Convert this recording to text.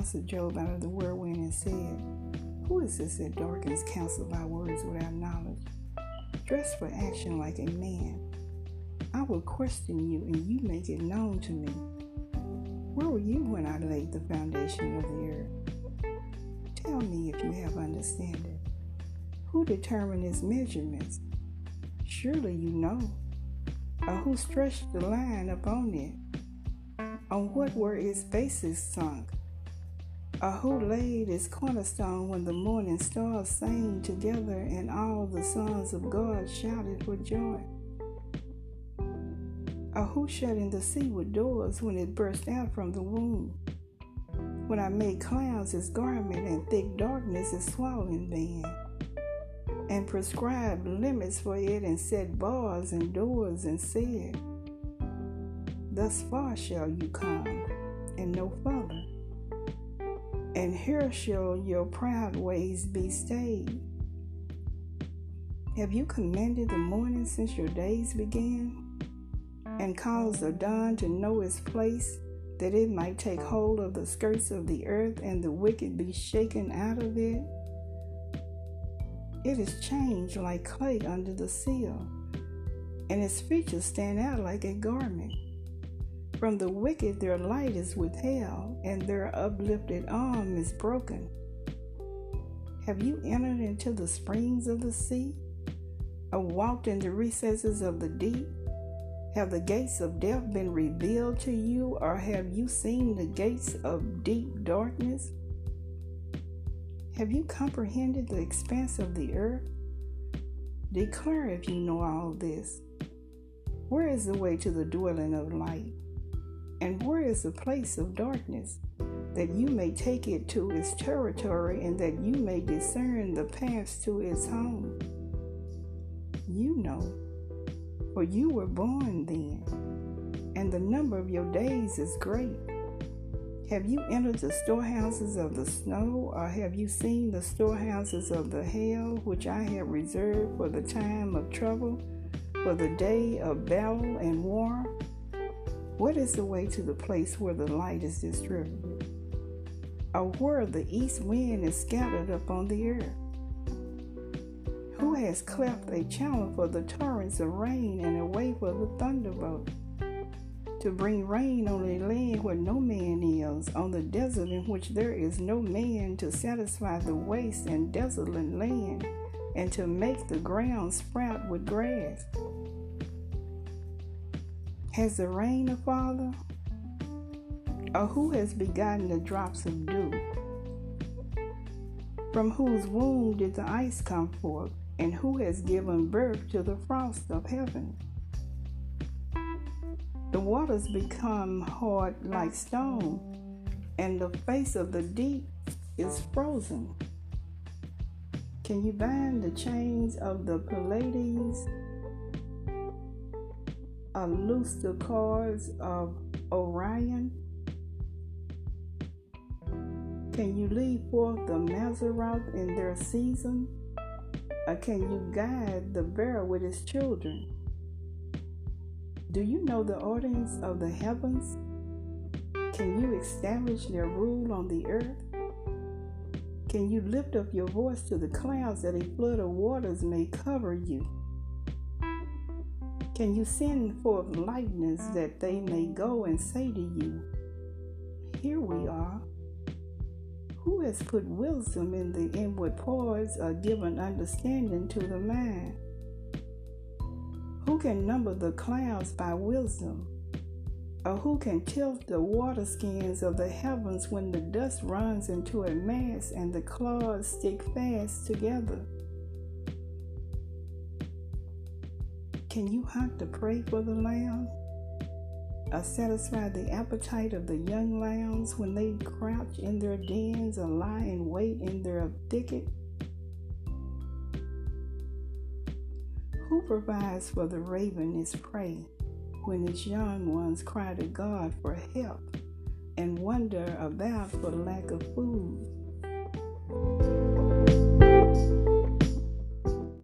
answered Job out of the whirlwind and said, Who is this that darkens counsel by words without knowledge? Dress for action like a man. I will question you, and you make it known to me. Where were you when I laid the foundation of the earth? Tell me if you have understanding. Who determined its measurements? Surely you know. Or who stretched the line upon it? On what were its bases sunk? Or who laid its cornerstone when the morning stars sang together and all the sons of God shouted for joy? Or who shut in the sea with doors when it burst out from the womb? When I made clouds its garment and thick darkness its swallowing band? and prescribed limits for it and set bars and doors and said, Thus far shall you come, and no further. And here shall your proud ways be stayed. Have you commanded the morning since your days began, and caused the dawn to know its place, that it might take hold of the skirts of the earth, and the wicked be shaken out of it? It is changed like clay under the seal, and its features stand out like a garment. From the wicked their light is withheld, and their uplifted arm is broken. Have you entered into the springs of the sea, or walked in the recesses of the deep? Have the gates of death been revealed to you, or have you seen the gates of deep darkness? Have you comprehended the expanse of the earth? Declare if you know all this. Where is the way to the dwelling of light? And where is the place of darkness? That you may take it to its territory and that you may discern the paths to its home. You know, for you were born then, and the number of your days is great. Have you entered the storehouses of the snow, or have you seen the storehouses of the hail, which I have reserved for the time of trouble, for the day of battle and war? What is the way to the place where the light is distributed, or where the east wind is scattered upon the earth? Who has cleft a channel for the torrents of rain and a way for the thunderbolt? to bring rain on a land where no man is, on the desert in which there is no man to satisfy the waste and desolate land, and to make the ground sprout with grass. Has the rain a father? Or who has begotten the drops of dew? From whose womb did the ice come forth? And who has given birth to the frost of heaven? The waters become hard like stone, and the face of the deep is frozen. Can you bind the chains of the Pleiades? Or loose the cords of Orion? Can you lead forth the Mazzaroth in their season? Or can you guide the bear with his children? Do you know the ordinance of the heavens? Can you establish their rule on the earth? Can you lift up your voice to the clouds that a flood of waters may cover you? Can you send forth lightnings that they may go and say to you, Here we are? Who has put wisdom in the inward parts or given understanding to the mind? Who can number the clouds by wisdom? Or who can tilt the water skins of the heavens when the dust runs into a mass and the clouds stick fast together? Can you hunt the prey for the lamb? Or satisfy the appetite of the young lambs when they crouch in their dens or lie in wait in their thicket? Who provides for the raven its prey when its young ones cry to God for help and wonder about for lack of food?